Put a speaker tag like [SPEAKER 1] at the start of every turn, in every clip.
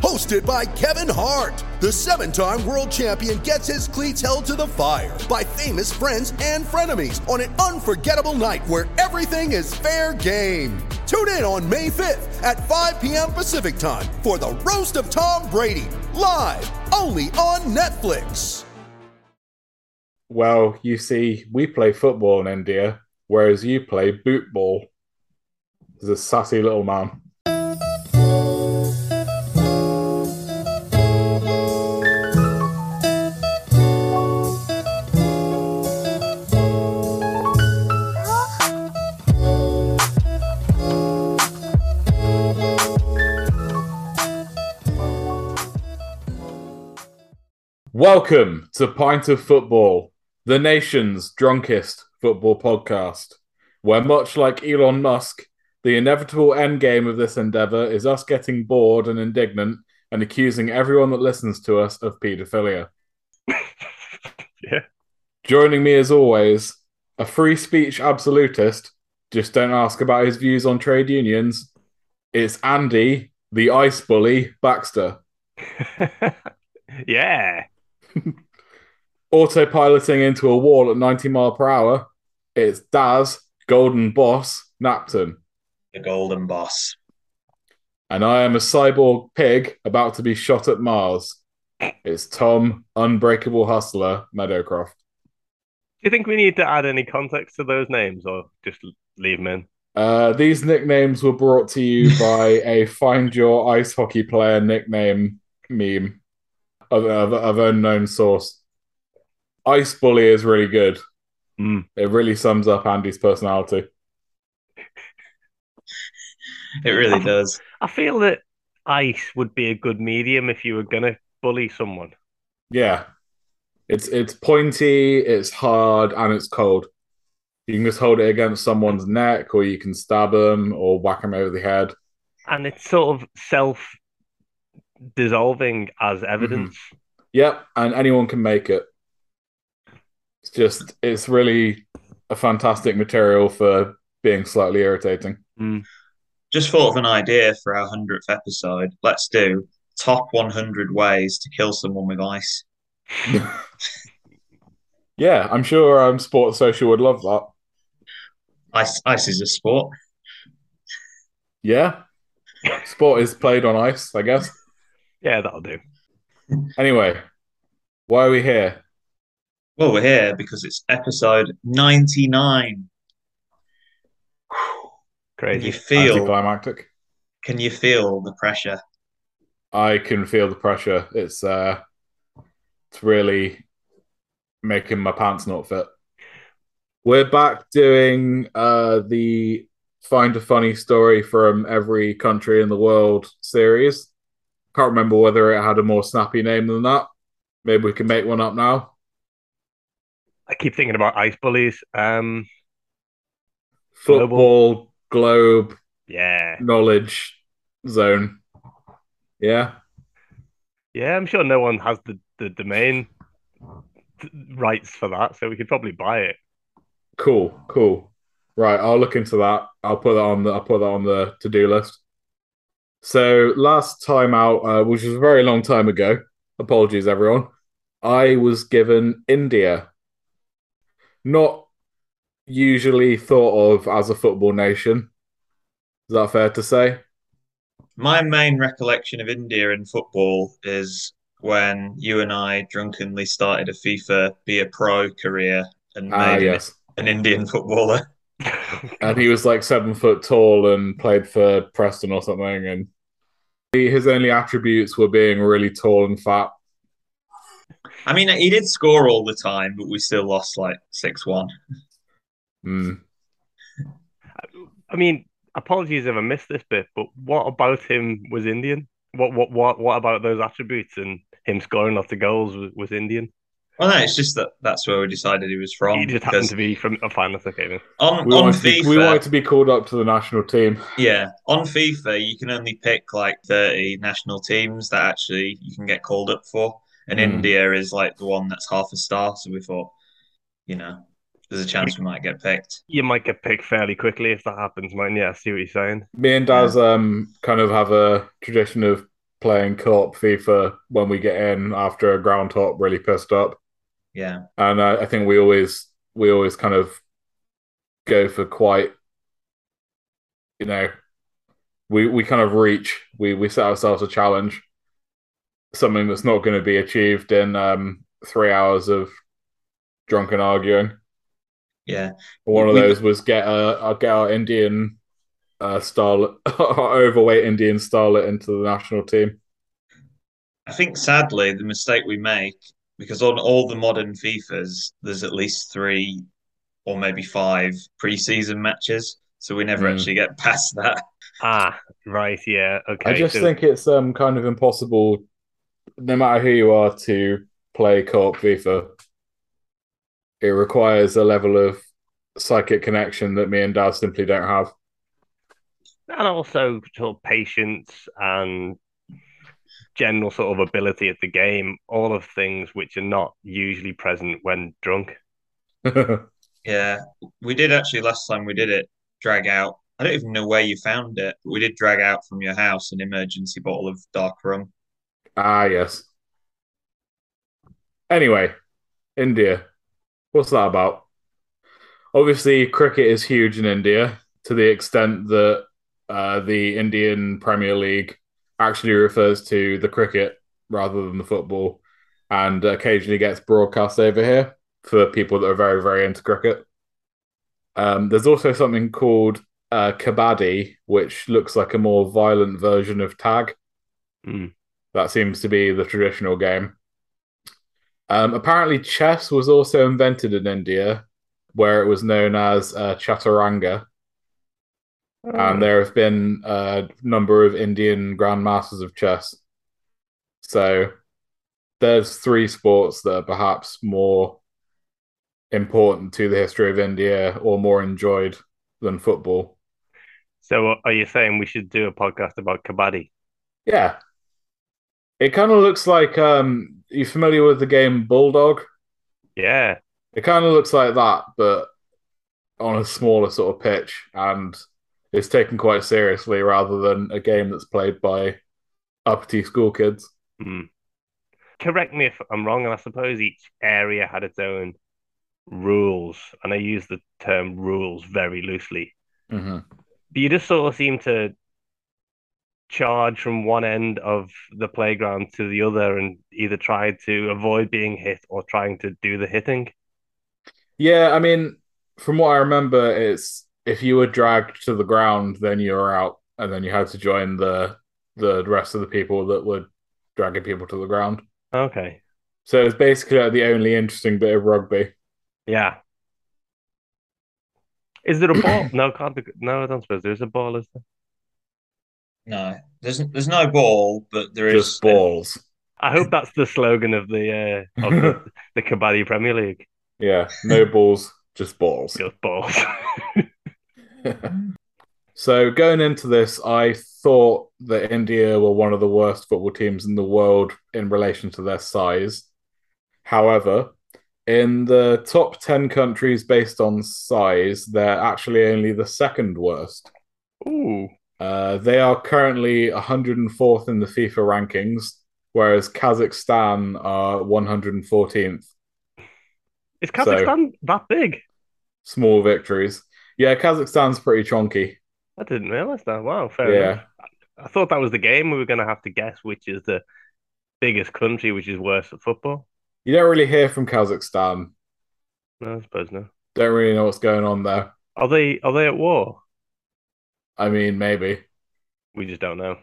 [SPEAKER 1] Hosted by Kevin Hart, the seven time world champion gets his cleats held to the fire by famous friends and frenemies on an unforgettable night where everything is fair game. Tune in on May 5th at 5 p.m. Pacific time for the Roast of Tom Brady, live only on Netflix.
[SPEAKER 2] Well, you see, we play football in India, whereas you play boot ball. He's a sassy little man. Welcome to Pint of Football, the nation's drunkest football podcast, where much like Elon Musk, the inevitable end game of this endeavor is us getting bored and indignant and accusing everyone that listens to us of paedophilia.
[SPEAKER 3] Yeah.
[SPEAKER 2] Joining me as always, a free speech absolutist, just don't ask about his views on trade unions. It's Andy, the ice bully, Baxter.
[SPEAKER 3] yeah.
[SPEAKER 2] autopiloting into a wall at 90 mile per hour, it's Daz, Golden Boss, Napton.
[SPEAKER 4] the golden boss.
[SPEAKER 2] And I am a cyborg pig about to be shot at Mars. It's Tom, Unbreakable Hustler, Meadowcroft.
[SPEAKER 3] Do you think we need to add any context to those names or just leave them in?
[SPEAKER 2] Uh, these nicknames were brought to you by a Find Your Ice Hockey Player nickname meme of, of, of unknown source. Ice Bully is really good.
[SPEAKER 3] Mm.
[SPEAKER 2] It really sums up Andy's personality.
[SPEAKER 4] It really does.
[SPEAKER 3] I feel that ice would be a good medium if you were going to bully someone.
[SPEAKER 2] Yeah. It's it's pointy, it's hard, and it's cold. You can just hold it against someone's neck, or you can stab them, or whack them over the head.
[SPEAKER 3] And it's sort of self dissolving as evidence.
[SPEAKER 2] Yep, and anyone can make it. It's just it's really a fantastic material for being slightly irritating.
[SPEAKER 4] Just thought of an idea for our 100th episode. Let's do top 100 ways to kill someone with ice.
[SPEAKER 2] Yeah, I'm sure um, Sports Social would love that.
[SPEAKER 4] Ice, ice is a sport.
[SPEAKER 2] Yeah, sport is played on ice, I guess.
[SPEAKER 3] Yeah, that'll do.
[SPEAKER 2] Anyway, why are we here?
[SPEAKER 4] Well, we're here because it's episode 99. Can you
[SPEAKER 3] Crazy.
[SPEAKER 4] feel?
[SPEAKER 2] Anticlimactic.
[SPEAKER 4] Can you feel the pressure?
[SPEAKER 2] I can feel the pressure. It's uh, it's really making my pants not fit. We're back doing uh the find a funny story from every country in the world series. Can't remember whether it had a more snappy name than that. Maybe we can make one up now.
[SPEAKER 3] I keep thinking about ice bullies. Um,
[SPEAKER 2] Football globe
[SPEAKER 3] yeah,
[SPEAKER 2] knowledge zone. Yeah.
[SPEAKER 3] yeah. I'm sure no one has the the domain rights for that, so we could probably buy it.
[SPEAKER 2] Cool, cool. Right, I'll look into that. I'll put that on the I'll put that on the to do list. So last time out, uh, which was a very long time ago. Apologies, everyone. I was given India. Not usually thought of as a football nation. Is that fair to say?
[SPEAKER 4] My main recollection of India in football is when you and I drunkenly started a FIFA be a pro career and
[SPEAKER 2] Ah,
[SPEAKER 4] made
[SPEAKER 2] yes.
[SPEAKER 4] an Indian footballer.
[SPEAKER 2] And he was like seven foot tall and played for Preston or something. And he, his only attributes were being really tall and fat.
[SPEAKER 4] I mean, he did score all the time, but we still lost like 6 1.
[SPEAKER 2] Mm.
[SPEAKER 3] I mean, apologies if I missed this bit, but what about him was Indian? What what what what about those attributes and him scoring lots of goals was, was Indian?
[SPEAKER 4] Well, no, it's just that that's where we decided he was from.
[SPEAKER 3] he just happened to be from a fan. That's okay. Then.
[SPEAKER 4] on,
[SPEAKER 2] We,
[SPEAKER 4] on
[SPEAKER 2] wanted to be,
[SPEAKER 4] FIFA,
[SPEAKER 2] we wanted to be called up to the national team.
[SPEAKER 4] yeah, on FIFA, you can only pick like 30 national teams that actually you can get called up for. And
[SPEAKER 2] Hmm.
[SPEAKER 4] India is like the one that's half a star. So we thought, you know, there's a chance we might get picked.
[SPEAKER 3] You might get picked fairly quickly if that happens, man. Yeah, I see what you're saying.
[SPEAKER 2] Me and Daz um, kind of have a tradition of playing co-op FIFA when we get in after a ground top really pissed up.
[SPEAKER 4] Yeah.
[SPEAKER 2] and uh, I think we always we always kind of go for quite, you know, we we kind of reach we we set ourselves a challenge, something that's not going to be achieved in um, three hours of drunken arguing.
[SPEAKER 4] Yeah.
[SPEAKER 2] One of
[SPEAKER 4] We-
[SPEAKER 2] those was get a get our Indian uh, starlet, our overweight Indian starlet into the national team.
[SPEAKER 4] I think sadly, the mistake we make, because on all the modern FIFAs, there's at least three or maybe five preseason matches. So we never
[SPEAKER 2] Mm.
[SPEAKER 4] actually get past that.
[SPEAKER 3] Ah, right. Yeah. Okay.
[SPEAKER 2] I just
[SPEAKER 3] so-
[SPEAKER 2] think it's um kind of impossible, no matter who you are, to play co-op FIFA. It requires a level of psychic connection that me and Dad simply don't have.
[SPEAKER 3] and also sort of patience and general sort of ability at the game, all of things which are not usually present when drunk.
[SPEAKER 4] Yeah. We did actually last time we did it drag out. I don't even know where you found it, but we did drag out from your house an emergency bottle of dark rum.
[SPEAKER 2] ah, yes. Anyway, India. What's that about? Obviously, cricket is huge in India to the extent that uh, the Indian Premier League actually refers to the cricket rather than the football and occasionally gets broadcast over here for people that are very, very into cricket. Um, there's also something called uh, kabaddi, which looks like a more violent version of tag.
[SPEAKER 3] Hmm.
[SPEAKER 2] That seems to be the traditional game. Um, apparently, chess was also invented in India, where it was known as uh, chaturanga, and there have been a number of Indian grandmasters of chess. So there's three sports that are perhaps more important to the history of India or more enjoyed than football.
[SPEAKER 3] So, are you saying we should do a podcast about kabaddi?
[SPEAKER 2] Yeah. It kind of looks like um you familiar with the game Bulldog?
[SPEAKER 3] Yeah.
[SPEAKER 2] It kind of looks like that, but on a smaller sort of pitch and it's taken quite seriously rather than a game that's played by uppity school kids.
[SPEAKER 3] Hmm. Correct me if I'm wrong, and I suppose each area had its own rules, and I use the term rules very loosely.
[SPEAKER 2] Mm-hmm.
[SPEAKER 3] But you just sort of seem to charge from one end of the playground to the other and either try to avoid being hit or trying to do the hitting.
[SPEAKER 2] Yeah, I mean, from what I remember, it's if you were dragged to the ground, then you were out, and then you had to join the the rest of the people that were dragging people to the ground.
[SPEAKER 3] Okay.
[SPEAKER 2] So it's basically like the only interesting bit of rugby.
[SPEAKER 3] Yeah. Is there a ball? no, can't be, no, I don't suppose there's a ball, is there?
[SPEAKER 4] No, there's there's no ball, but there is
[SPEAKER 2] Just balls.
[SPEAKER 3] I hope that's the slogan of the uh, of the, the Kabaddi Premier League.
[SPEAKER 2] Yeah, no balls, just balls.
[SPEAKER 3] Just balls.
[SPEAKER 2] So going into this, I thought that India were one of the worst football teams in the world in relation to their size. However, in the top 10 countries based on size, they're actually only the second worst.
[SPEAKER 3] Ooh.
[SPEAKER 2] Uh, they are currently 104th in the FIFA rankings, whereas Kazakhstan are 114th.
[SPEAKER 3] Is Kazakhstan that big?
[SPEAKER 2] small victories. Yeah, Kazakhstan's pretty chonky.
[SPEAKER 3] I didn't realize that. Wow, fair
[SPEAKER 2] Yeah.
[SPEAKER 3] enough. I thought that was the game we were going to have to guess which is the biggest country, which is worse at football.
[SPEAKER 2] You don't really hear from Kazakhstan.
[SPEAKER 3] No, I suppose no.
[SPEAKER 2] Don't really know what's going on there.
[SPEAKER 3] Are they are they at war?
[SPEAKER 2] I mean, maybe.
[SPEAKER 3] We just don't know.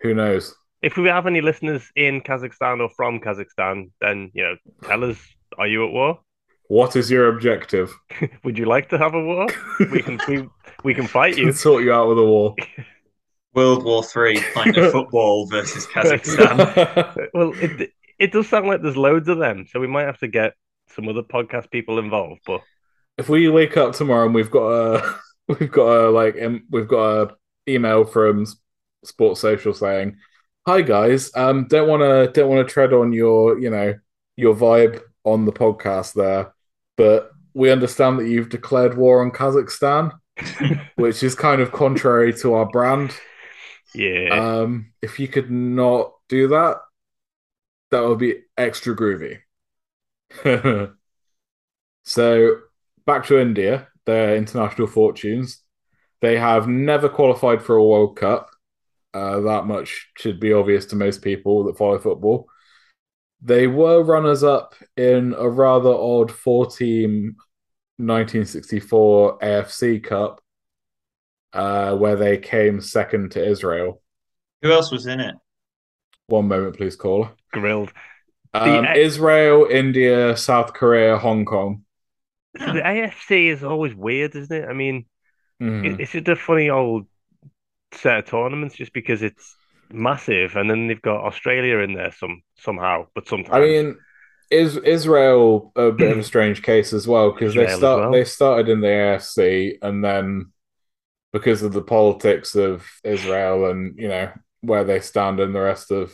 [SPEAKER 2] Who knows?
[SPEAKER 3] If we have any listeners in Kazakhstan or from Kazakhstan, then you know, tell us: Are you at war?
[SPEAKER 2] What is your objective?
[SPEAKER 3] Would you like to have a war? We can we, we can fight
[SPEAKER 2] Can
[SPEAKER 3] you.
[SPEAKER 2] sort you out with a war.
[SPEAKER 4] World War Three, pint of football versus Kazakhstan.
[SPEAKER 3] Well, it it does sound like there's loads of them, so we might have to get some other podcast people involved. But
[SPEAKER 2] if we wake up tomorrow and we've got a we've got a like we've got a email from Sports Social saying, "Hi guys, um, don't want to don't want to tread on your you know your vibe on the podcast there, but we understand that you've declared war on Kazakhstan, which is kind of contrary to our brand.
[SPEAKER 3] yeah,
[SPEAKER 2] Um, if you could not do that, that would be extra groovy. so back to India, their international fortunes. They have never qualified for a World Cup. Uh, that much should be obvious to most people that follow football. They were runners up in a rather odd four team 1964 AFC Cup, uh, where they came second to Israel.
[SPEAKER 4] Who else was in it?
[SPEAKER 2] One moment, please, caller.
[SPEAKER 3] grilled.
[SPEAKER 2] Um,
[SPEAKER 3] A-
[SPEAKER 2] Israel, India, South Korea, Hong Kong.
[SPEAKER 3] The AFC is always weird, isn't it? I mean,
[SPEAKER 2] Mhm.
[SPEAKER 3] it, it's just a funny old set of tournaments, just because it's massive, and then they've got Australia in there some somehow, but sometimes
[SPEAKER 2] I mean, is Israel a bit of a strange case as well because they start
[SPEAKER 3] well.
[SPEAKER 2] they started in the AFC and then because of the politics of Israel and you know where they stand in the rest of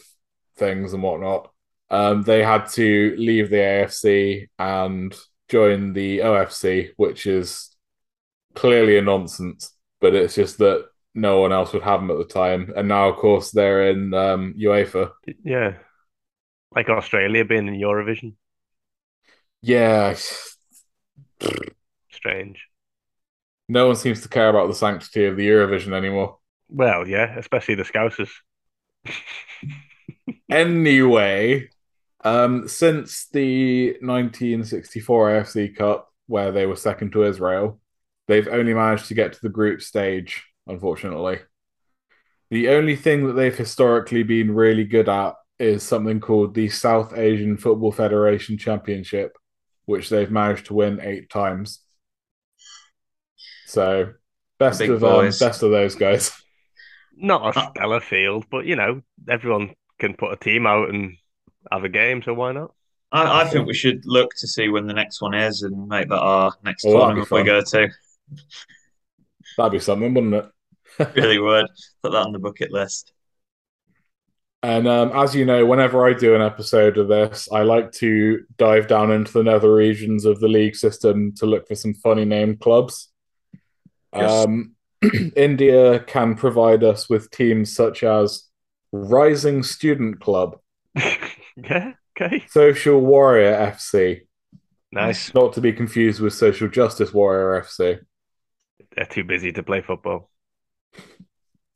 [SPEAKER 2] things and whatnot, um, they had to leave the AFC and join the OFC, which is clearly a nonsense. But it's just that no one else would have them at the time, and now of course they're in um, UEFA.
[SPEAKER 3] yeah, like Australia being in Eurovision,
[SPEAKER 2] Yeah,
[SPEAKER 3] strange.
[SPEAKER 2] no one seems to care about the sanctity of the Eurovision anymore.
[SPEAKER 3] Well, yeah, especially the Scousers.
[SPEAKER 2] Anyway, um, since the 1964 AFC Cup, where they were second to Israel, they've only managed to get to the group stage, unfortunately. The only thing that they've historically been really good at is something called the South Asian Football Federation Championship, which they've managed to win eight times. So, best
[SPEAKER 4] Big
[SPEAKER 2] of um, best of those guys.
[SPEAKER 3] Not a stellar field, but you know, everyone can put a team out and have a game, so why not?
[SPEAKER 4] I, I think we should look to see when the next one is and make that our next
[SPEAKER 2] Oh, that'd
[SPEAKER 4] tournament we go to.
[SPEAKER 2] That'd be something, wouldn't it?
[SPEAKER 4] Really would put that on the bucket list.
[SPEAKER 2] And um, as you know, whenever I do an episode of this, I like to dive down into the nether regions of the league system to look for some funny named clubs.
[SPEAKER 4] Yes.
[SPEAKER 2] Um, India can provide us with teams such as Rising Student Club,
[SPEAKER 3] yeah, okay,
[SPEAKER 2] Social Warrior FC,
[SPEAKER 3] nice.
[SPEAKER 2] not to be confused with Social Justice Warrior FC,
[SPEAKER 3] They're too busy to play football.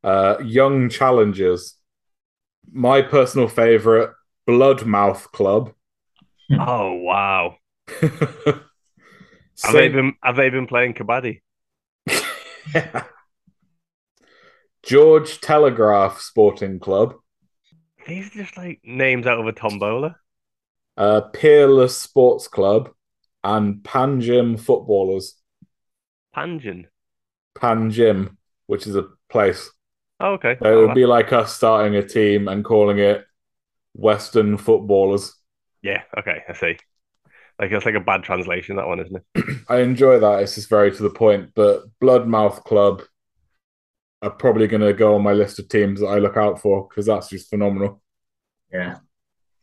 [SPEAKER 2] Uh, Young Challengers, my personal favorite, Bloodmouth Club.
[SPEAKER 3] Oh wow, have they been have they been playing kabaddi?
[SPEAKER 2] George Telegraph Sporting Club,
[SPEAKER 3] These are just like names out of a tombola.
[SPEAKER 2] uh, Peerless Sports Club, and Panjim Footballers.
[SPEAKER 3] Panjin.
[SPEAKER 2] Panjim, which is a place.
[SPEAKER 3] Oh, okay.
[SPEAKER 2] So it would be like us starting a team and calling it Western Footballers.
[SPEAKER 3] yeah, okay, I see. Like it's like a bad translation, that one, isn't it?
[SPEAKER 2] I enjoy that. It's just very to the point. But Bloodmouth Club are probably going to go on my list of teams that I look out for because that's just phenomenal.
[SPEAKER 4] Yeah.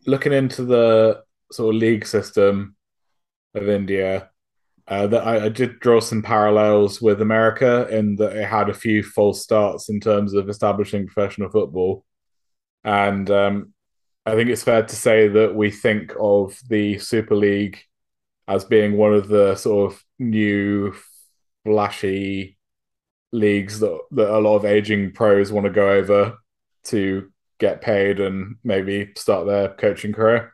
[SPEAKER 2] looking into the sort of league system of India, uh, that I, I did draw some parallels with America in that it had a few false starts in terms of establishing professional football, and um, I think it's fair to say that we think of the Super League as being one of the sort of new flashy leagues that, that a lot of aging pros want to go over to get paid and maybe start their coaching career.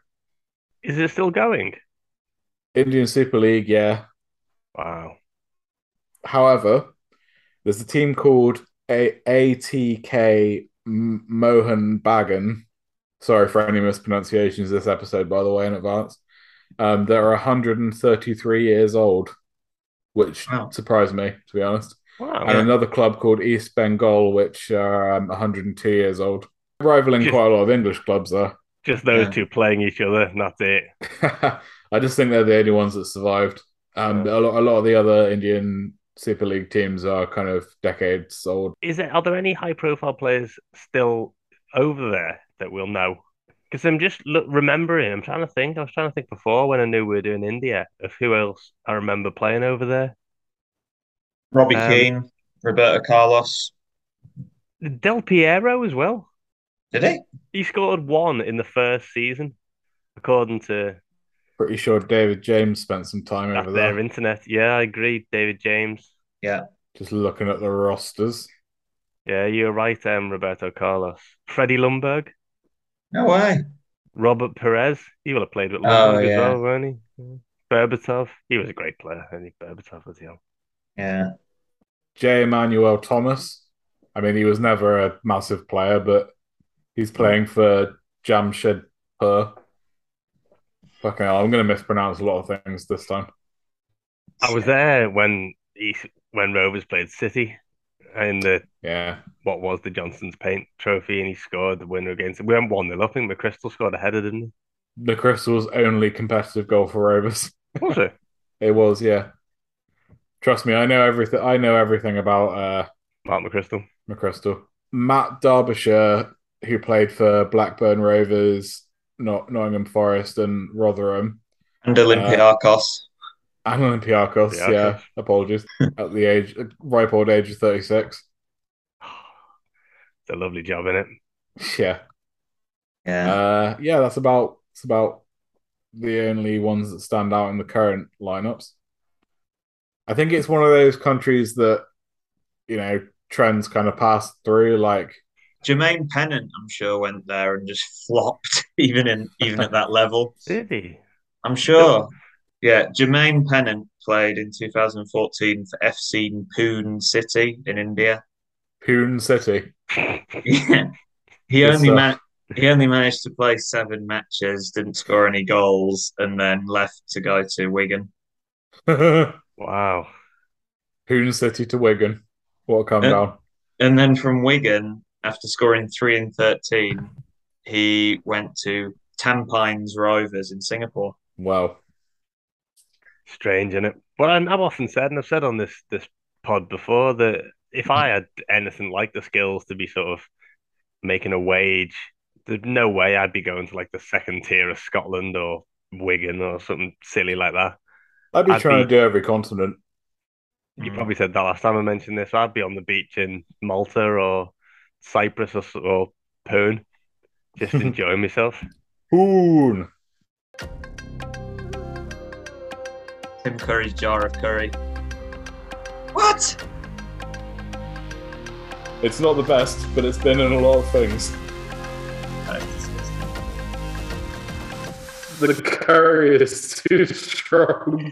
[SPEAKER 3] Is it still going?
[SPEAKER 2] Indian Super League, yeah.
[SPEAKER 3] Wow.
[SPEAKER 2] However, there's a team called a- ATK Mohan Bagan. Sorry for any mispronunciations this episode, by the way, in advance. Um, they're 133 years old, which
[SPEAKER 4] Wow.
[SPEAKER 2] surprised me, to be honest.
[SPEAKER 3] Wow.
[SPEAKER 2] And another club called East Bengal, which are um, 102 years old, rivaling
[SPEAKER 3] Just-
[SPEAKER 2] quite a lot of English clubs, though.
[SPEAKER 3] Just those
[SPEAKER 4] Yeah.
[SPEAKER 3] two playing each other, and that's it.
[SPEAKER 2] I just think they're the only ones that survived. Um, a, lot, a lot of the other Indian Super League teams are kind of decades old.
[SPEAKER 3] Is it? Are there any high-profile players still over there that we'll know? Because I'm just look, remembering. I'm trying to think. I was trying to think before when I knew we were doing India of who else I remember playing over there.
[SPEAKER 4] Robbie
[SPEAKER 3] Um,
[SPEAKER 4] Keane, Roberto Carlos.
[SPEAKER 3] Del Piero as well.
[SPEAKER 4] Did he?
[SPEAKER 3] He scored one in the first season, according to
[SPEAKER 2] Pretty sure David James spent some time
[SPEAKER 3] that's
[SPEAKER 2] over
[SPEAKER 3] their
[SPEAKER 2] there
[SPEAKER 3] internet. Yeah, I agree. David James.
[SPEAKER 4] Yeah.
[SPEAKER 2] just looking at the rosters.
[SPEAKER 3] Yeah, you're right. Um, Roberto Carlos, Freddie Ljungberg,
[SPEAKER 4] No way.
[SPEAKER 3] Robert Pires. He will have played with
[SPEAKER 4] Oh,
[SPEAKER 3] Ljungberg as well, won't he? Berbatov. He was a great player. I think Berbatov was young.
[SPEAKER 4] Yeah.
[SPEAKER 2] J. Emmanuel Thomas. I mean, he was never a massive player, but he's playing for Jamshedpur. Fucking hell, I'm going to mispronounce a lot of things this time.
[SPEAKER 3] I was there when he when Rovers played City in the
[SPEAKER 2] Yeah.
[SPEAKER 3] what was the Johnstone's Paint Trophy, and he scored the winner against. We went one 0 I think McChrystal scored a header, didn't
[SPEAKER 2] The Crystal's only competitive goal for Rovers.
[SPEAKER 3] Was it?
[SPEAKER 2] It was, yeah. Trust me, I know everything. I know everything about uh,
[SPEAKER 3] Mark McChrystal.
[SPEAKER 2] McChrystal. Matt Derbyshire, who played for Blackburn Rovers, Not- Nottingham Forest, and Rotherham,
[SPEAKER 4] And Olympiacos.
[SPEAKER 2] and Olympiacos.
[SPEAKER 3] Olympiacos.
[SPEAKER 2] Yeah, apologies. At the age, ripe old age of thirty-six.
[SPEAKER 3] It's a lovely job in it.
[SPEAKER 2] Yeah,
[SPEAKER 4] yeah.
[SPEAKER 2] uh, yeah. That's about. It's about the only ones that stand out in the current lineups. I think it's one of those countries that, you know, trends kind of pass through. Like,
[SPEAKER 4] Jermaine Pennant, I'm sure, went there and just flopped, even in even at that level.
[SPEAKER 3] Did he?
[SPEAKER 4] I'm sure. Yeah, Jermaine Pennant played in 2014 for FC Pune City in India.
[SPEAKER 2] Poon City.
[SPEAKER 4] Yeah. He
[SPEAKER 2] Good
[SPEAKER 4] only
[SPEAKER 2] stuff.
[SPEAKER 4] man he only managed to play seven matches, didn't score any goals, and then left to go to Wigan.
[SPEAKER 3] Wow.
[SPEAKER 2] Poon City to Wigan. What a come
[SPEAKER 4] Uh,
[SPEAKER 2] down.
[SPEAKER 4] And then from Wigan, after scoring three and thirteen, he went to Tampines Rovers in Singapore.
[SPEAKER 2] Wow.
[SPEAKER 3] Strange, isn't it? But I- I've often said, and I've said on this this pod before, that if I had anything like the skills to be sort of making a wage, there's no way I'd be going to like the second tier of Scotland or Wigan or something silly like that.
[SPEAKER 2] I'd be
[SPEAKER 3] I'd
[SPEAKER 2] trying
[SPEAKER 3] be-
[SPEAKER 2] to do every continent.
[SPEAKER 3] You
[SPEAKER 4] Mm.
[SPEAKER 3] probably said that last time I mentioned this. I'd be on the beach in Malta or Cyprus or, s- or Pern, just enjoying myself.
[SPEAKER 2] Poon.
[SPEAKER 4] Tim Curry's jar of curry. What?
[SPEAKER 2] It's not the best, but it's been in a lot of things. The curry is too strong.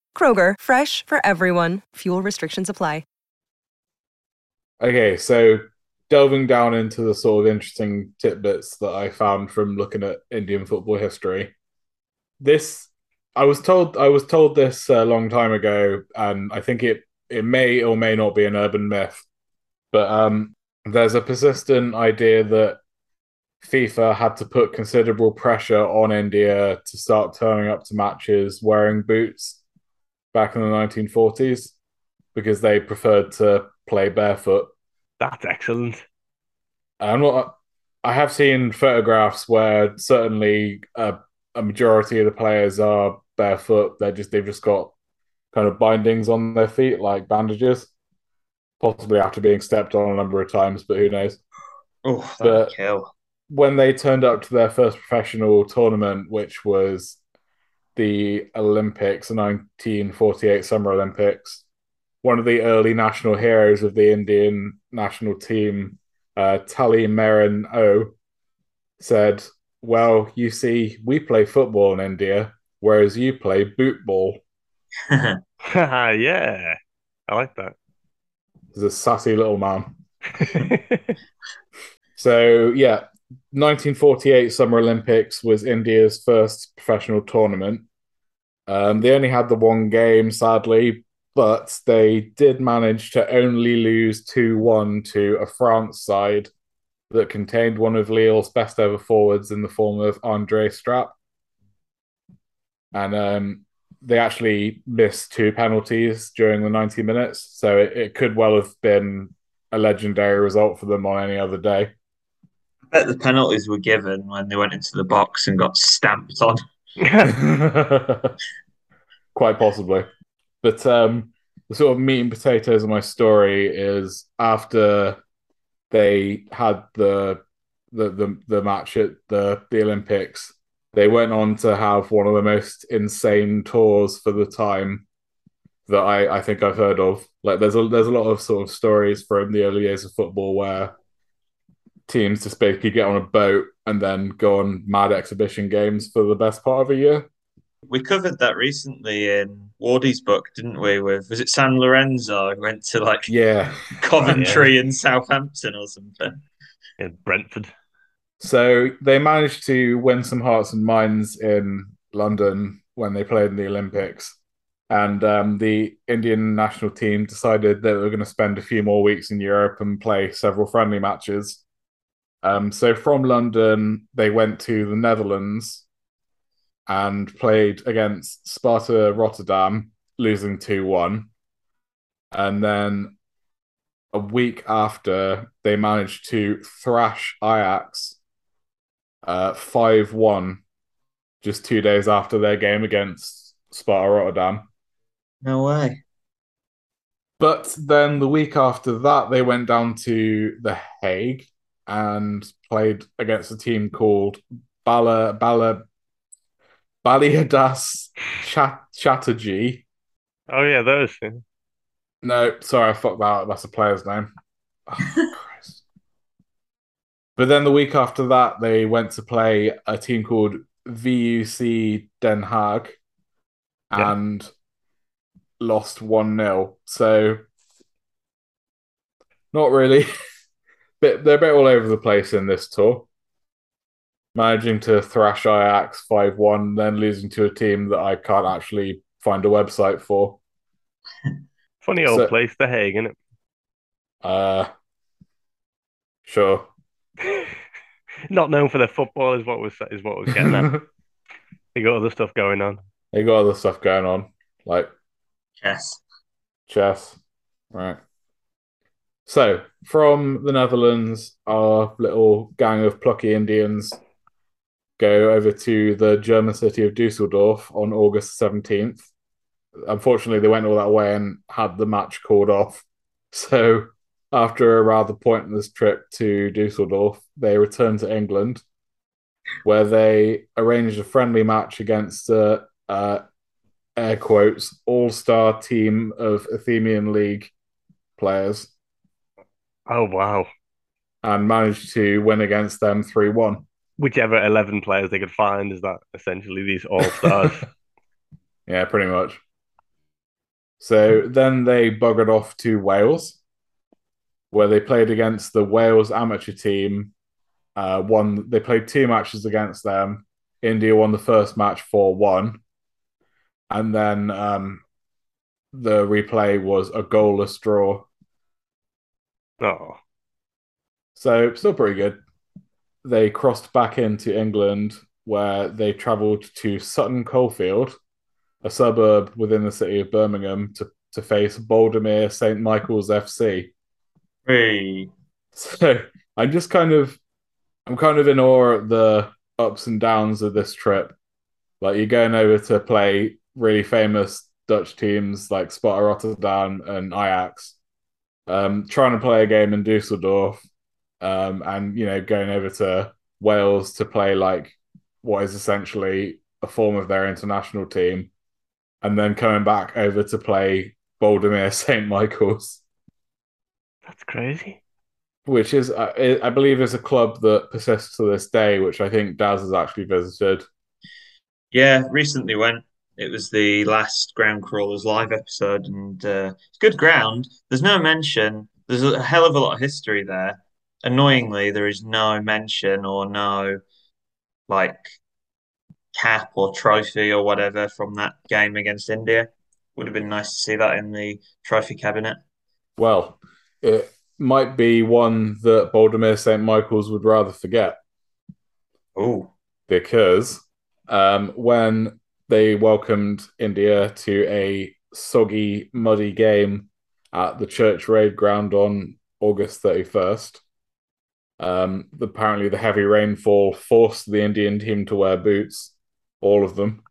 [SPEAKER 5] Kroger, fresh for everyone. Fuel restrictions apply.
[SPEAKER 2] Okay, so delving down into the sort of interesting tidbits that I found from looking at Indian football history. This I was told I was told this a long time ago, and I think it it may or may not be an urban myth, but um, there's a persistent idea that FIFA had to put considerable pressure on India to start turning up to matches wearing boots back in the 1940s because they preferred to play barefoot.
[SPEAKER 3] That's excellent.
[SPEAKER 2] I'm not. I have seen photographs where certainly a, a majority of the players are barefoot. They're just they've just got kind of bindings on their feet, like bandages, possibly after being stepped on a number of times, but who knows?
[SPEAKER 4] Oh, that
[SPEAKER 2] But-
[SPEAKER 4] kill.
[SPEAKER 2] when they turned up to their first professional tournament, which was the Olympics, the 1948 Summer Olympics, one of the early national heroes of the Indian national team, uh, Talimeren Ao, said, Well, you see, we play football in India, whereas you play boot ball.
[SPEAKER 3] yeah, I like that.
[SPEAKER 2] He's a sassy little man. So yeah, 1948 Summer Olympics was India's first professional tournament. Um, they only had the one game, sadly, but they did manage to only lose 2 1 to a France side that contained one of Lille's best ever forwards in the form of Andre Strappe. And um, they actually missed two penalties during the 90 minutes. So it, it could well have been a legendary result for them on any other day.
[SPEAKER 4] Bet the penalties were given when they went into the box and got stamped on.
[SPEAKER 2] Quite possibly. But um, the sort of meat and potatoes of my story is after they had the the the, the match at the, the Olympics, they went on to have one of the most insane tours for the time that I, I think I've heard of. Like there's a there's a lot of sort of stories from the early years of football where teams just basically get on a boat and then go on mad exhibition games for the best part of a year.
[SPEAKER 4] We covered that recently in Wardy's book, didn't we? With was it San Lorenzo? who Went to like
[SPEAKER 2] Yeah.
[SPEAKER 4] Coventry and Southampton or something.
[SPEAKER 3] In Brentford.
[SPEAKER 2] So they managed to win some hearts and minds in London when they played in the Olympics. And um, the Indian national team decided that they were going to spend a few more weeks in Europe and play several friendly matches. Um, so from London, they went to the Netherlands and played against Sparta Rotterdam, losing 2 1. And then a week after, they managed to thrash Ajax uh, 5 1 just two days after their game against Sparta Rotterdam.
[SPEAKER 4] No way.
[SPEAKER 2] But then the week after that, they went down to The Hague and played against a team called Bala Bala Balaidas Chat Chatterjee.
[SPEAKER 3] Oh yeah, those. yeah.
[SPEAKER 2] No, sorry, I fucked that up. That's a player's name. Oh, But then the week after that, they went to play a team called VUC Den Haag
[SPEAKER 3] Yeah.
[SPEAKER 2] and lost 1 0. So, not really. Bit, they're a bit all over the place in this tour. Managing to thrash Ajax 5 1, then losing to a team that I can't actually find a website for.
[SPEAKER 3] Funny old
[SPEAKER 2] So-
[SPEAKER 3] place, The Hague, isn't it?
[SPEAKER 2] Uh, sure.
[SPEAKER 3] Not known for their football is what was is what was getting at. They got other stuff going on.
[SPEAKER 2] they got other stuff going on, like
[SPEAKER 4] chess,
[SPEAKER 2] chess. Right. So, from the Netherlands, our little gang of plucky Indians go over to the German city of Dusseldorf on August 17th. Unfortunately, they went all that way and had the match called off So after a rather pointless trip to Dusseldorf, they returned to England, where they arranged a friendly match against uh, uh, air quotes all-star team of Athenian League players.
[SPEAKER 3] Oh wow!
[SPEAKER 2] And managed to win against them three one.
[SPEAKER 3] Whichever eleven players they could find is that essentially these all stars.
[SPEAKER 2] yeah, pretty much. So then they buggered off to Wales, where they played against the Wales amateur team. Uh, one they played two matches against them. India won the first match four one, and then um, the replay was a goalless draw.
[SPEAKER 3] Oh,
[SPEAKER 2] so still pretty good. They crossed back into England, where they travelled to Sutton Coldfield, a suburb within the city of Birmingham, to to face Boldmere St Michael's FC.
[SPEAKER 4] Hey.
[SPEAKER 2] So I'm just kind of, I'm kind of in awe at the ups and downs of this trip. Like you're going over to play really famous Dutch teams like Sparta Rotterdam and Ajax, um, trying to play a game in Dusseldorf, um, and you know going over to Wales to play like what is essentially a form of their international team, and then coming back over to play Boldmere St Michael's.
[SPEAKER 3] That's crazy.
[SPEAKER 2] Which is, uh, I believe, is a club that persists to this day, which I think Daz has actually visited.
[SPEAKER 4] Yeah, recently went. It was the last Ground Crawlers live episode, and uh, it's good ground. There's no mention. There's a hell of a lot of history there. Annoyingly, there is no mention or no like cap or trophy or whatever from that game against India. Would have been nice to see that in the trophy cabinet.
[SPEAKER 2] Well, it might be one that Boldmere St. Michael's would rather forget.
[SPEAKER 4] Oh.
[SPEAKER 2] Because um, when they welcomed India to a soggy, muddy game at the Church Road ground on August 31st, um, apparently the heavy rainfall forced the Indian team to wear boots, all of them.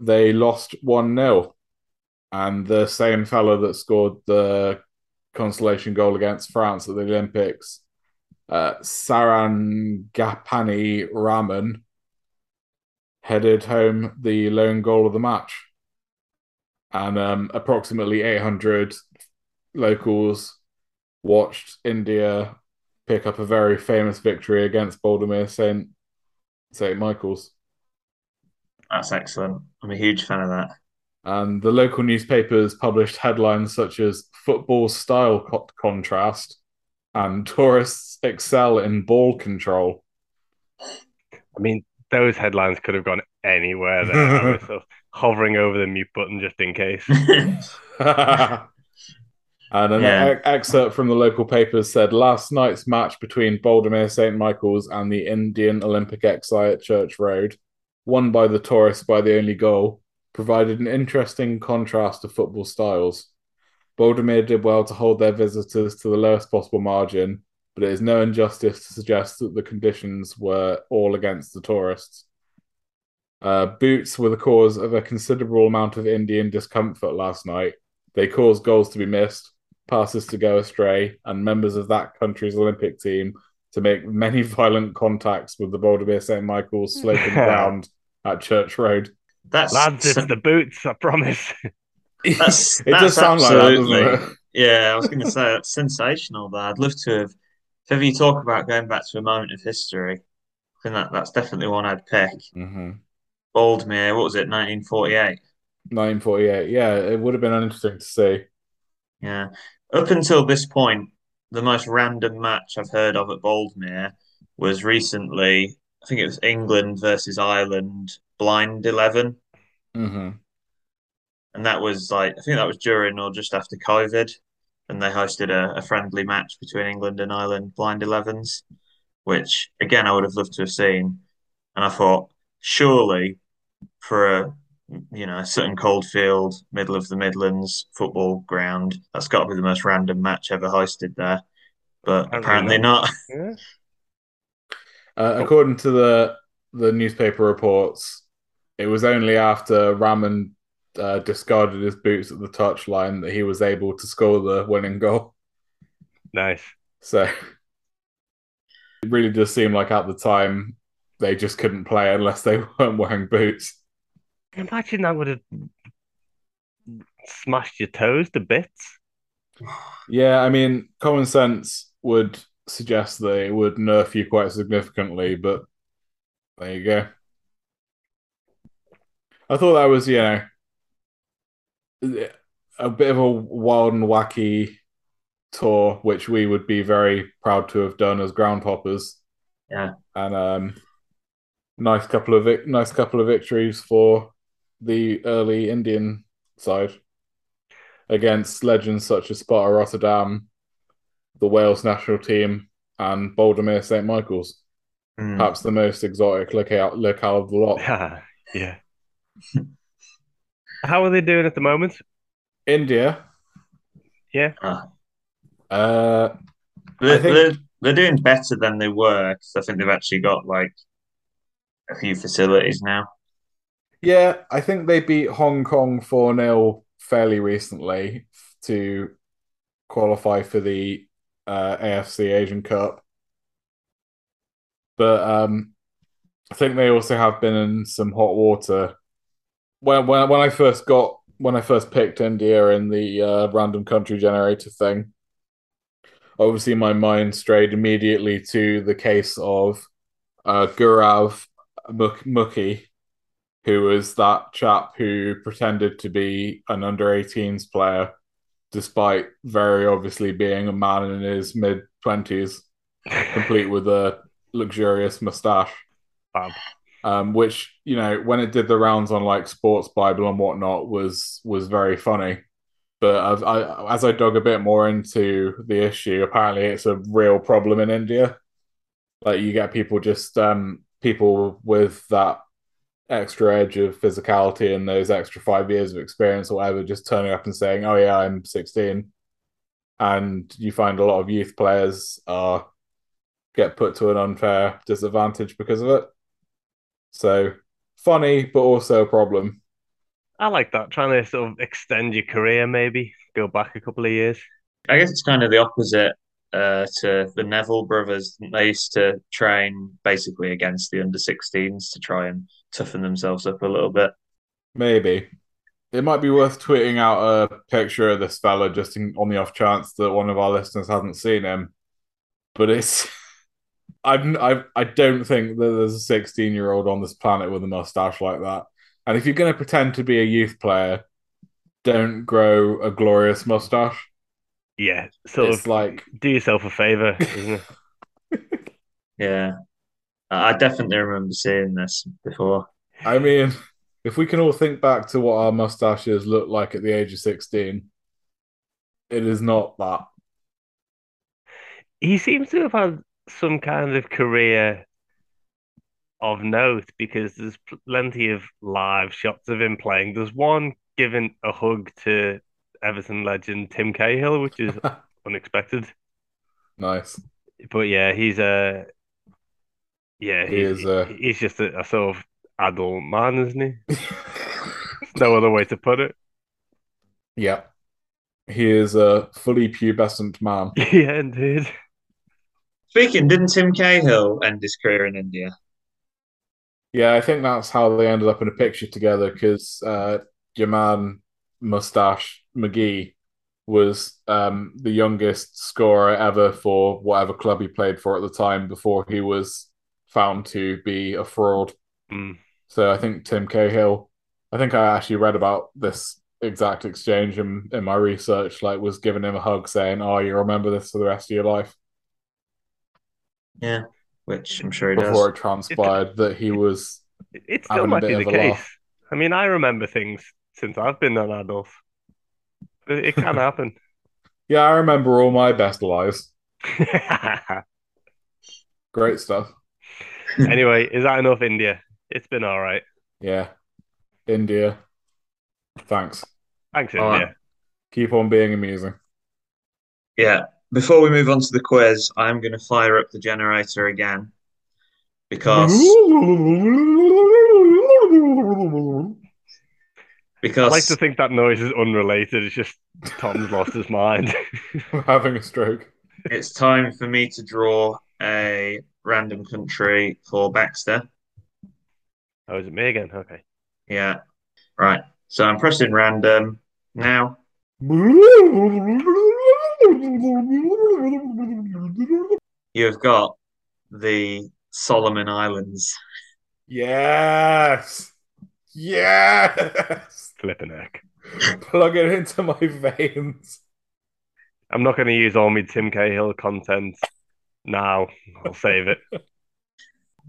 [SPEAKER 2] They lost 1 0 and the same fellow that scored the consolation goal against France at the Olympics, uh, Sarangapani Raman, headed home the lone goal of the match. And um, approximately 800 locals watched India pick up a very famous victory against Boldmere St. St. Michael's.
[SPEAKER 4] That's excellent. I'm a huge fan of that.
[SPEAKER 2] And the local newspapers published headlines such as football style co- contrast and tourists excel in ball control.
[SPEAKER 3] I mean, those headlines could have gone anywhere there. so hovering over the mute button just in case.
[SPEAKER 2] and an yeah. e- excerpt from the local papers said last night's match between Boldmere St. Michael's and the Indian Olympic XI at Church Road, won by the tourists by the only goal, provided an interesting contrast to football styles. Boldmere did well to hold their visitors to the lowest possible margin, but it is no injustice to suggest that the conditions were all against the tourists. Uh, boots were the cause of a considerable amount of Indian discomfort last night. They caused goals to be missed, passes to go astray, and members of that country's Olympic team to make many violent contacts with the Boldmere St. Michael's sloping ground at Church Road.
[SPEAKER 3] That's lads, it's the boots. I promise.
[SPEAKER 4] That's,
[SPEAKER 2] it does sound like that, doesn't it?
[SPEAKER 4] Yeah, I was going to say that's sensational. But I'd love to have. If you talk about going back to a moment of history, I think that that's definitely one I'd pick.
[SPEAKER 2] Mm-hmm.
[SPEAKER 4] Boldmere, what was it, 1948?
[SPEAKER 2] 1948. Yeah, it would have been interesting to see.
[SPEAKER 4] Yeah, up until this point, the most random match I've heard of at Boldmere was recently. I think it was England versus Ireland blind 11
[SPEAKER 2] mm-hmm.
[SPEAKER 4] and that was like I think that was during or just after COVID, and they hosted a, a friendly match between England and Ireland blind 11s, which again I would have loved to have seen, and I thought surely for a you know Sutton Coldfield, middle of the Midlands football ground, that's got to be the most random match ever hosted there, but apparently not.
[SPEAKER 3] Yeah.
[SPEAKER 2] Uh, according to the the newspaper reports, it was only after Raman uh, discarded his boots at the touchline that he was able to score the winning goal.
[SPEAKER 3] Nice.
[SPEAKER 2] So it really does seem like at the time they just couldn't play unless they weren't wearing boots.
[SPEAKER 3] Imagine that would have smashed your toes to bits.
[SPEAKER 2] Yeah, I mean, common sense would suggest that it would nerf you quite significantly, but there you go. I thought that was, you know, a bit of a wild and wacky tour, which we would be very proud to have done as ground hoppers.
[SPEAKER 4] Yeah.
[SPEAKER 2] And um, nice couple of vic- nice couple of victories for the early Indian side against legends such as Sparta Rotterdam, the Wales national team, and Bouldermere St Michael's.
[SPEAKER 4] Mm.
[SPEAKER 2] Perhaps the most exotic locale, locale of the lot.
[SPEAKER 3] yeah. How are they doing at the moment?
[SPEAKER 2] India.
[SPEAKER 3] Yeah.
[SPEAKER 4] Ah.
[SPEAKER 2] Uh,
[SPEAKER 4] They're,
[SPEAKER 2] think-
[SPEAKER 4] they're, they're doing better than they were because I think they've actually got like a few facilities now.
[SPEAKER 2] Yeah, I think they beat Hong Kong 4 0 fairly recently to qualify for the uh, AFC Asian Cup. But um, I think they also have been in some hot water. When, when, when I first got, when I first picked India in the uh, random country generator thing, obviously my mind strayed immediately to the case of uh, Gaurav Muk- Mukhi, who was that chap who pretended to be an under 18s player, despite very obviously being a man in his mid 20s, complete with a luxurious mustache.
[SPEAKER 3] Fab.
[SPEAKER 2] Um, which you know, when it did the rounds on like Sports Bible and whatnot, was was very funny. But I've, I, as I dug a bit more into the issue, apparently it's a real problem in India. Like you get people just um, people with that extra edge of physicality and those extra five years of experience or whatever, just turning up and saying, "Oh yeah, I'm 16," and you find a lot of youth players are get put to an unfair disadvantage because of it. So funny, but also a problem.
[SPEAKER 3] I like that. Trying to sort of extend your career, maybe go back a couple of years.
[SPEAKER 4] I guess it's kind of the opposite uh, to the Neville brothers. They used to train basically against the under 16s to try and toughen themselves up a little bit.
[SPEAKER 2] Maybe it might be worth tweeting out a picture of this fella just in, on the off chance that one of our listeners hasn't seen him. But it's I've, I've I don't think that there's a 16 year old on this planet with a mustache like that. And if you're going to pretend to be a youth player, don't grow a glorious mustache.
[SPEAKER 3] Yeah, sort
[SPEAKER 2] It's
[SPEAKER 3] of
[SPEAKER 2] like
[SPEAKER 3] do yourself a favor, isn't it?
[SPEAKER 4] Yeah. I I definitely remember seeing this before.
[SPEAKER 2] I mean, if we can all think back to what our mustaches looked like at the age of 16, it is not that.
[SPEAKER 3] He seems to have had some kind of career of note because there's plenty of live shots of him playing. There's one giving a hug to Everton legend Tim Cahill, which is unexpected.
[SPEAKER 2] Nice.
[SPEAKER 3] But yeah, he's a yeah,
[SPEAKER 2] He
[SPEAKER 3] he,
[SPEAKER 2] is, uh,
[SPEAKER 3] he's just a, a sort of adult man, isn't he? no other way to put it.
[SPEAKER 2] Yeah. He is a fully pubescent man.
[SPEAKER 3] Yeah, indeed.
[SPEAKER 4] Speaking, didn't Tim Cahill end his career in India?
[SPEAKER 2] Yeah, I think that's how they ended up in a picture together because uh, your man Mustache McGee was um, the youngest scorer ever for whatever club he played for at the time before he was found to be a fraud.
[SPEAKER 3] Mm.
[SPEAKER 2] So I think Tim Cahill, I think I actually read about this exact exchange in, in my research, like was giving him a hug saying, Oh, you remember this for the rest of your life
[SPEAKER 4] Yeah, which I'm sure he
[SPEAKER 2] before
[SPEAKER 4] does.
[SPEAKER 2] it transpired that he was
[SPEAKER 3] It still
[SPEAKER 2] having a
[SPEAKER 3] might
[SPEAKER 2] bit
[SPEAKER 3] be the case.
[SPEAKER 2] laugh.
[SPEAKER 3] I mean, I remember things since I've been an adult. It, it can happen.
[SPEAKER 2] Yeah, I remember all my best lies. Great stuff.
[SPEAKER 3] anyway, is that enough, India? It's been all right.
[SPEAKER 2] Yeah. India. Thanks.
[SPEAKER 3] Thanks,
[SPEAKER 4] All
[SPEAKER 3] India.
[SPEAKER 4] right.
[SPEAKER 2] Keep on being amusing.
[SPEAKER 4] Yeah. Before we move on to the quiz, I'm going to fire up the generator again because because
[SPEAKER 3] I like to think that noise is unrelated. It's just Tom's lost his mind.
[SPEAKER 2] having a stroke.
[SPEAKER 4] it's time for me to draw a random country for Baxter.
[SPEAKER 3] Oh, is it me again? Okay.
[SPEAKER 4] Yeah. Right. So I'm pressing random now. You've got the Solomon Islands.
[SPEAKER 2] Yes. Yes.
[SPEAKER 3] Flipping heck.
[SPEAKER 2] Plug it into my veins.
[SPEAKER 3] I'm not going to use all my Tim Cahill content now. I'll save it.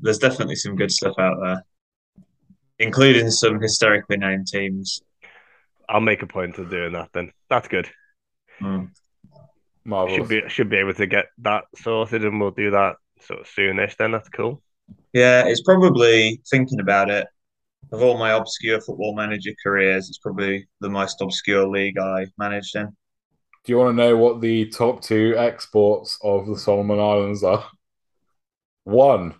[SPEAKER 4] There's definitely some good stuff out there, including some hysterically named teams.
[SPEAKER 3] I'll make a point of doing that then. That's good.
[SPEAKER 4] Hmm.
[SPEAKER 2] Marvelous.
[SPEAKER 3] Should be should be able to get that sorted, and we'll do that sort of soonish. Then that's cool.
[SPEAKER 4] Yeah, it's probably thinking about it. Of all my obscure football manager careers, it's probably the most obscure league I managed in.
[SPEAKER 2] Do you want to know what the top two exports of the Solomon Islands are? One,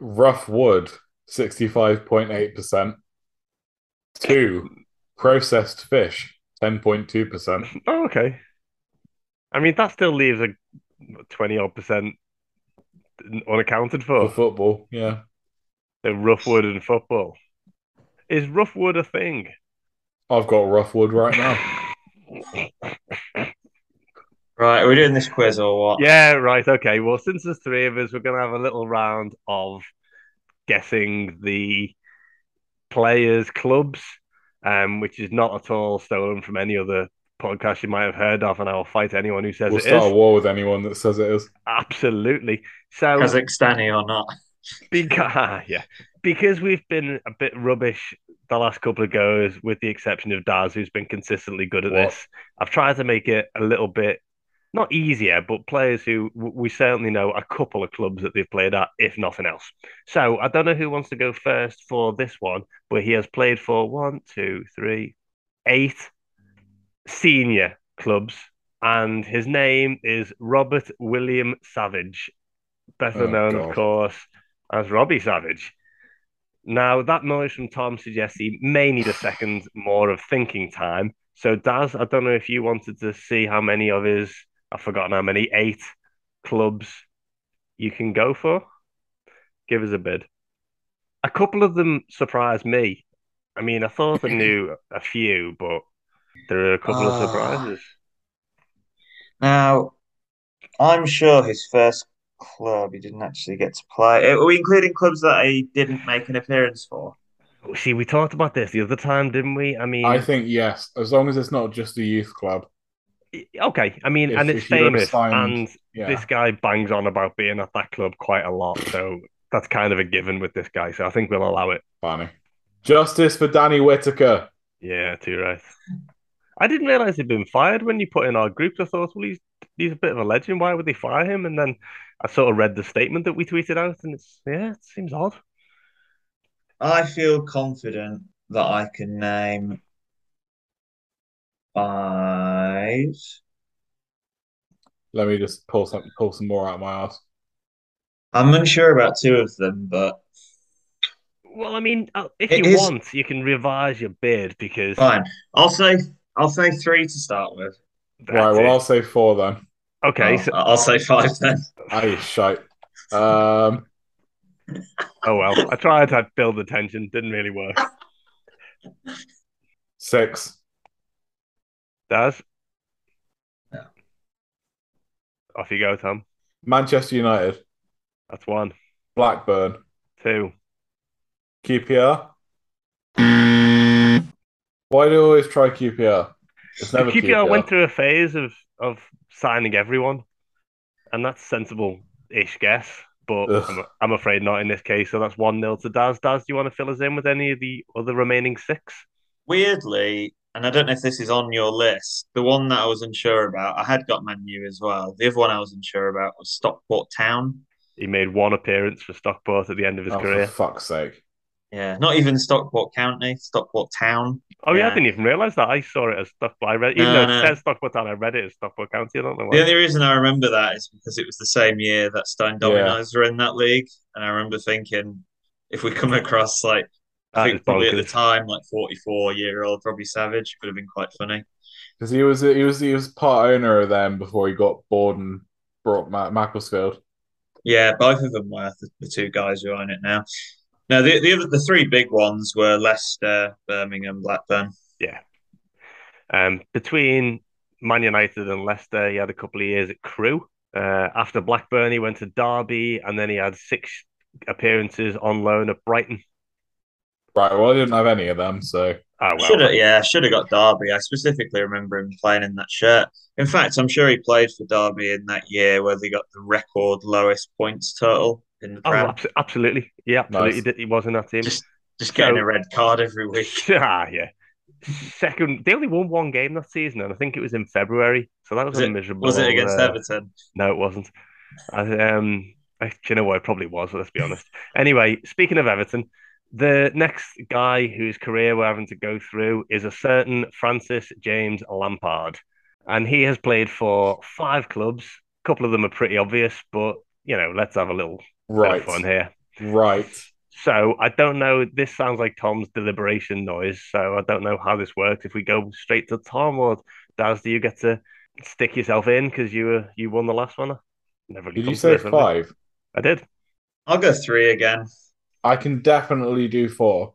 [SPEAKER 2] rough wood, 65.8%. Two, processed fish, 10.2%.
[SPEAKER 3] Oh, okay. I mean, that still leaves a twenty odd percent unaccounted
[SPEAKER 2] For
[SPEAKER 3] for.
[SPEAKER 2] football, yeah.
[SPEAKER 3] The rough wood and football. Is rough wood a thing?
[SPEAKER 2] I've got rough wood right now.
[SPEAKER 4] Right, are we doing this quiz or what?
[SPEAKER 3] Yeah, right. Okay. Well, since there's three of us, we're going to have a little round of guessing the players' clubs, um, which is not at all stolen from any other podcast you might have heard of, and I will fight anyone who says
[SPEAKER 2] We'll
[SPEAKER 3] it
[SPEAKER 2] start a war with anyone that says it is.
[SPEAKER 3] Absolutely. So,
[SPEAKER 4] Kazakhstani or not?
[SPEAKER 3] because, ah, yeah, because we've been a bit rubbish the last couple of goes, with the exception of Daz, who's been consistently good at
[SPEAKER 2] What?
[SPEAKER 3] this. I've tried to make it a little bit not easier, but players who we certainly know a couple of clubs that they've played at, if nothing else. So I don't know who wants to go first for this one, but he has played for one, two, three, eight senior clubs, and his name is Robert William Savage, better
[SPEAKER 2] Oh,
[SPEAKER 3] known,
[SPEAKER 2] God.
[SPEAKER 3] of course, as Robbie Savage. Now, that noise from Tom suggests he may need a second more of thinking time. So, Daz, I don't know if you wanted to see how many of his, I've forgotten how many, eight clubs you can go for. Give us a bid. A couple of them surprised me. I mean, I thought I knew a few, but there are a couple of
[SPEAKER 4] Ah.
[SPEAKER 3] surprises.
[SPEAKER 4] Now, I'm sure his first club he didn't actually get to play. Are we including clubs that he didn't make an appearance for?
[SPEAKER 3] See, we talked about this the other time, didn't we? I mean,
[SPEAKER 2] I think yes, as long as it's not just a youth club.
[SPEAKER 3] okay. I mean,
[SPEAKER 2] If-
[SPEAKER 3] and it's
[SPEAKER 2] if you don't
[SPEAKER 3] famous,
[SPEAKER 2] sign-
[SPEAKER 3] and
[SPEAKER 2] yeah.
[SPEAKER 3] this guy bangs on about being at that club quite a lot. So that's kind of a given with this guy. So I think we'll allow it.
[SPEAKER 2] Funny. Justice for Danny Whitaker.
[SPEAKER 3] Yeah, too right. I didn't realize he'd been fired when you put in our group. I thought, well, he's he's a bit of a legend. Why would they fire him? And then I sort of read the statement that we tweeted out, and it's yeah, it seems odd.
[SPEAKER 4] I feel confident that I can name five.
[SPEAKER 2] Let me just pull some pull some more out of my ass.
[SPEAKER 4] I'm unsure about two of them, but
[SPEAKER 3] Well, I mean, uh, if
[SPEAKER 4] It
[SPEAKER 3] you
[SPEAKER 4] is-
[SPEAKER 3] want, you can revise your bid because
[SPEAKER 4] fine. I'll say I'll say three to start with.
[SPEAKER 3] that's
[SPEAKER 2] right, well
[SPEAKER 3] it.
[SPEAKER 2] I'll say four then.
[SPEAKER 3] okay.
[SPEAKER 4] I'll,
[SPEAKER 3] So,
[SPEAKER 4] I'll say five then.
[SPEAKER 2] Aye, shite. Um
[SPEAKER 3] oh well, I tried to build the tension, didn't really work.
[SPEAKER 2] six.
[SPEAKER 3] Does.
[SPEAKER 4] No.
[SPEAKER 3] off you go, Tom.
[SPEAKER 2] Manchester United.
[SPEAKER 3] That's one,
[SPEAKER 2] Blackburn.
[SPEAKER 3] two.
[SPEAKER 2] QPR. Why do you always try QPR? It's never
[SPEAKER 3] QPR went through a phase of of signing everyone, and that's sensible-ish guess. But I'm, I'm afraid not in this case. So that's one nil to Daz. Daz, do you want to fill us in with any of the other remaining six?
[SPEAKER 4] Weirdly, and I don't know if this is on your list, the one that I was unsure about, I had got Man U as well. The other one I was unsure about was Stockport Town.
[SPEAKER 3] He made one appearance for Stockport at the end of his
[SPEAKER 2] Oh, for
[SPEAKER 3] career.
[SPEAKER 2] fuck's sake.
[SPEAKER 4] Yeah, not even Stockport County, Stockport Town.
[SPEAKER 3] Oh yeah, I didn't even realize that. I saw it as Stockport. I read, even
[SPEAKER 4] No,
[SPEAKER 3] though it
[SPEAKER 4] no.
[SPEAKER 3] says Stockport Town, I read it as Stockport County. I don't know why.
[SPEAKER 4] The only reason I remember that is because it was the same year that Stone Dominoes were in that league. And I remember thinking, if we come across like I think
[SPEAKER 3] is
[SPEAKER 4] probably at the time, like 44 year old Robbie Savage could have been quite funny.
[SPEAKER 2] Because he was he was he was part owner of them before he got bored and brought Ma- Macclesfield.
[SPEAKER 4] Yeah, both of them were the, the two guys who own it now. No, the the other the three big ones were Leicester, Birmingham, Blackburn.
[SPEAKER 3] Yeah. Um, between Man United and Leicester, he had a couple of years at Crewe. Uh, after Blackburn, he went to Derby, and then he had six appearances on loan at Brighton.
[SPEAKER 2] Right. Well, I didn't have any of them, so
[SPEAKER 3] Oh well,
[SPEAKER 4] Should have, yeah, should have got Derby. I specifically remember him playing in that shirt. In fact, I'm sure he played for Derby in that year where they got the record lowest points total in the
[SPEAKER 3] oh,
[SPEAKER 4] Prem.
[SPEAKER 3] abso- absolutely, yeah, absolutely.
[SPEAKER 2] Nice.
[SPEAKER 3] He was in that team.
[SPEAKER 4] Just just getting
[SPEAKER 3] So-
[SPEAKER 4] a red card every week.
[SPEAKER 3] ah, yeah. Second, they only won one game that season, and I think it was in February. So that was,
[SPEAKER 4] Was
[SPEAKER 3] a
[SPEAKER 4] it,
[SPEAKER 3] miserable.
[SPEAKER 4] was it against
[SPEAKER 3] uh,
[SPEAKER 4] Everton?
[SPEAKER 3] No, it wasn't. I, um, I, do you know what? It probably was. Let's be honest. Anyway, speaking of Everton, the next guy whose career we're having to go through is a certain Francis James Lampard, and he has played for five clubs. A couple of them are pretty obvious, but you know, let's have a little
[SPEAKER 2] right,
[SPEAKER 3] of fun here.
[SPEAKER 2] right.
[SPEAKER 3] So I don't know. This sounds like Tom's deliberation noise. So I don't know how this works. If we go straight to Tom or Daz, do you get to stick yourself in because you were you won the last one? Never really
[SPEAKER 2] Did
[SPEAKER 3] come
[SPEAKER 2] you say
[SPEAKER 3] this, have we?
[SPEAKER 2] five?
[SPEAKER 3] I did.
[SPEAKER 4] I'll go three again.
[SPEAKER 2] I can definitely do four.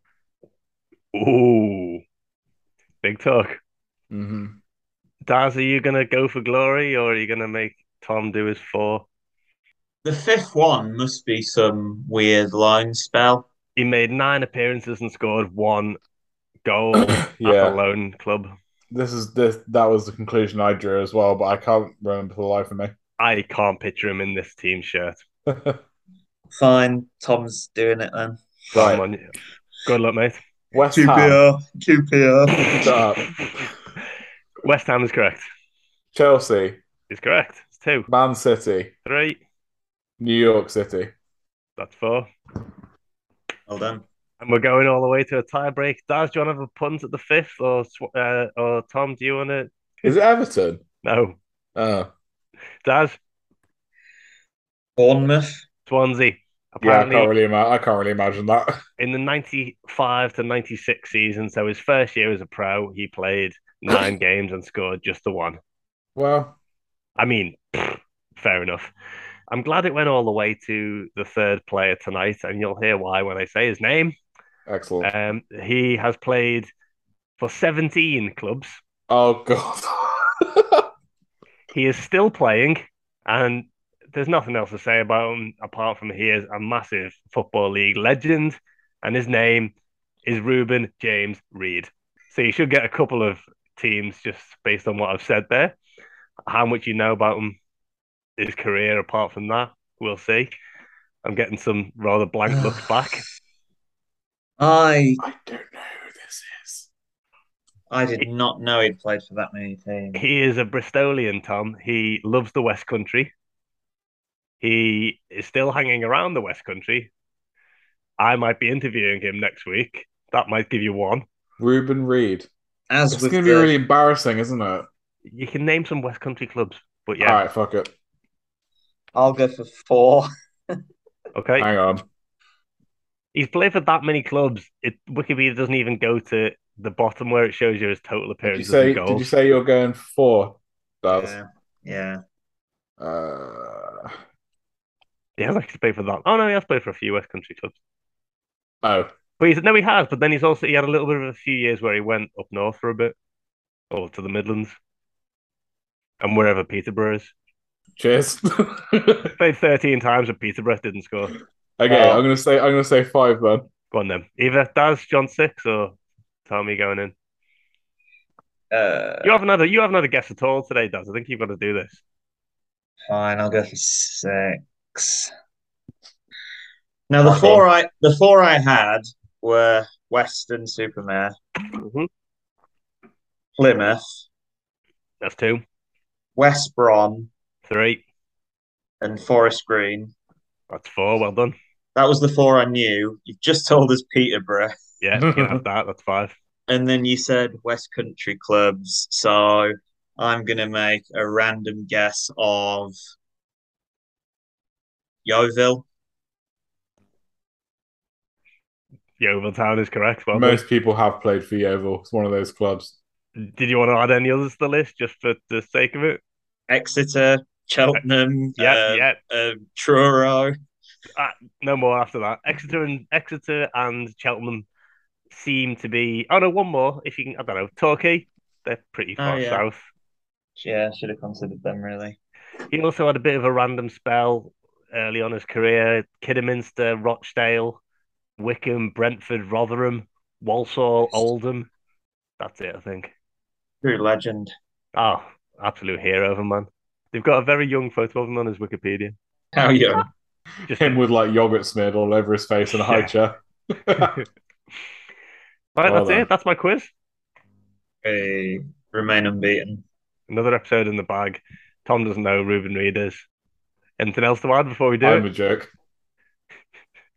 [SPEAKER 3] Ooh, big talk.
[SPEAKER 2] hmm
[SPEAKER 3] Daz, are you gonna go for glory or are you gonna make Tom do his four?
[SPEAKER 4] The fifth one must be some weird loan spell.
[SPEAKER 3] He made nine appearances and scored one goal at
[SPEAKER 2] Yeah.
[SPEAKER 3] the lone club.
[SPEAKER 2] This is this. That was the conclusion I drew as well, but I can't remember for the life of me.
[SPEAKER 3] I can't picture him in this team shirt.
[SPEAKER 4] Fine, Tom's doing it then.
[SPEAKER 2] Right.
[SPEAKER 3] Come on. Good luck, mate.
[SPEAKER 2] West Ham.
[SPEAKER 4] QPR, QPR.
[SPEAKER 2] Shut up.
[SPEAKER 3] West Ham is correct.
[SPEAKER 2] Chelsea,
[SPEAKER 3] Is correct. It's two.
[SPEAKER 2] Man City,
[SPEAKER 3] Three.
[SPEAKER 2] New York City.
[SPEAKER 3] That's four.
[SPEAKER 4] Well done.
[SPEAKER 3] And we're going all the way to a tie break. Daz, do you want to have a punt at the fifth, or uh, or Tom, do you want to?
[SPEAKER 2] Is it Everton?
[SPEAKER 3] No,
[SPEAKER 2] Oh,
[SPEAKER 3] Daz,
[SPEAKER 4] Bournemouth.
[SPEAKER 3] Swansea.
[SPEAKER 2] Yeah. I can't really. Ima- I can't really imagine that.
[SPEAKER 3] in the ninety-five to ninety-six season, so his first year as a pro, he played nine games and scored just the one.
[SPEAKER 2] Well,
[SPEAKER 3] I mean, fair enough. I'm glad it went all the way to the third player tonight, and you'll hear why when I say his name.
[SPEAKER 2] excellent.
[SPEAKER 3] Um, he has played for 17 clubs.
[SPEAKER 2] oh God.
[SPEAKER 3] He is still playing, and there's nothing else to say about him apart from he is a massive football league legend, and his name is Rueben James Reid. So you should get a couple of teams just based on what I've said there. How much you know about him, his career apart from that, we'll see. I'm getting some rather blank looks back.
[SPEAKER 4] I
[SPEAKER 2] I don't know who this is.
[SPEAKER 4] I did not know he'd played for that many teams.
[SPEAKER 3] He is a Bristolian, Tom. He loves the West Country. He is still hanging around the West Country. I might be interviewing him next week. That might give you one.
[SPEAKER 2] Rueben Reid.
[SPEAKER 4] As
[SPEAKER 2] It's going to be
[SPEAKER 4] the-
[SPEAKER 2] really embarrassing, isn't it?
[SPEAKER 3] You can name some West Country clubs, but yeah, All
[SPEAKER 2] right, fuck it.
[SPEAKER 4] I'll go for four.
[SPEAKER 3] okay.
[SPEAKER 2] Hang on.
[SPEAKER 3] He's played for that many clubs. It Wikipedia doesn't even go to the bottom where it shows you his total
[SPEAKER 2] Did you
[SPEAKER 3] appearances
[SPEAKER 2] say?
[SPEAKER 3] and
[SPEAKER 2] Did you say you're going for? Does
[SPEAKER 4] Yeah, yeah.
[SPEAKER 2] uh
[SPEAKER 3] He has actually played for that. Oh no, he has played for a few West Country clubs.
[SPEAKER 2] oh
[SPEAKER 3] But he's no, he has. But then he's also he had a little bit of a few years where he went up north for a bit, or to the Midlands, and wherever Peterborough is.
[SPEAKER 2] cheers.
[SPEAKER 3] Played thirteen times with Peterborough, didn't score.
[SPEAKER 2] okay,
[SPEAKER 4] Oh.
[SPEAKER 2] I'm gonna say I'm gonna say five then.
[SPEAKER 3] Go on then. Either Daz, John six, or Tommy going in.
[SPEAKER 4] Uh,
[SPEAKER 3] You haven't had a you haven't had a guess at all today, Daz. I think you've got to do this.
[SPEAKER 4] fine, I'll go for six. Now the four I the four I had were Weston-super-Mare,
[SPEAKER 3] Mhm.
[SPEAKER 4] Plymouth,
[SPEAKER 3] That's two,
[SPEAKER 4] West Brom,
[SPEAKER 3] three.
[SPEAKER 4] and Forest Green.
[SPEAKER 3] That's four. Well done.
[SPEAKER 4] That was the four I knew. You've just told us Peterborough,
[SPEAKER 3] Yeah, you can have that. That's five.
[SPEAKER 4] and then you said West Country clubs. So I'm gonna make a random guess of Yeovil.
[SPEAKER 3] Yeovil Town is correct. Well,
[SPEAKER 2] Most people have played for Yeovil. It's one of those clubs.
[SPEAKER 3] did you want to add any others to the list just for the sake of it?
[SPEAKER 4] Exeter, Cheltenham,
[SPEAKER 3] Yeah,
[SPEAKER 4] uh,
[SPEAKER 3] yeah.
[SPEAKER 4] uh, Truro.
[SPEAKER 3] Uh, no more after that. Exeter and Exeter and Cheltenham seem to be. Oh no, one more. If you can, I don't know. Torquay, they're pretty
[SPEAKER 4] Oh,
[SPEAKER 3] far
[SPEAKER 4] yeah.
[SPEAKER 3] south.
[SPEAKER 4] Yeah, I should have considered them really.
[SPEAKER 3] He also had a bit of a random spell early on his career. Kidderminster, Rochdale, Wycombe, Brentford, Rotherham, Walsall, Oldham. That's it, I think.
[SPEAKER 4] True legend.
[SPEAKER 3] Oh, absolute hero of a man. They've got a very young photo of him on his Wikipedia.
[SPEAKER 4] How young?
[SPEAKER 3] Just
[SPEAKER 2] Him with like yogurt smeared all over his face and a high chair.
[SPEAKER 3] Right,
[SPEAKER 2] Well
[SPEAKER 3] that's
[SPEAKER 2] done.
[SPEAKER 3] it. That's my quiz.
[SPEAKER 4] Hey, remain unbeaten.
[SPEAKER 3] Another episode in the bag. Tom doesn't know Rueben Reid is. Anything else to add before we do
[SPEAKER 2] I'm
[SPEAKER 3] it?
[SPEAKER 2] a joke.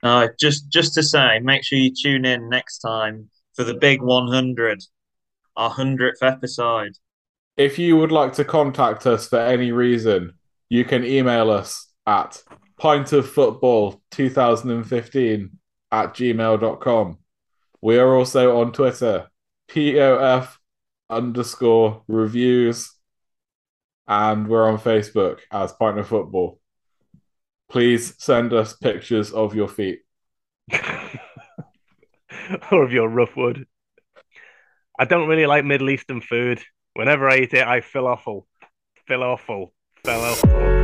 [SPEAKER 4] Uh, just just to say, make sure you tune in next time for the big 100, our 100th episode.
[SPEAKER 2] If you would like to contact us for any reason, you can email us at pintoffootball2015 at gmail.com. We are also on Twitter, POF underscore reviews, and we're on Facebook as Pint of Football. Please send us pictures of your feet.
[SPEAKER 3] or of your rough wood. I don't really like Middle Eastern food. Whenever I eat it, I feel awful. Feel awful. Feel awful.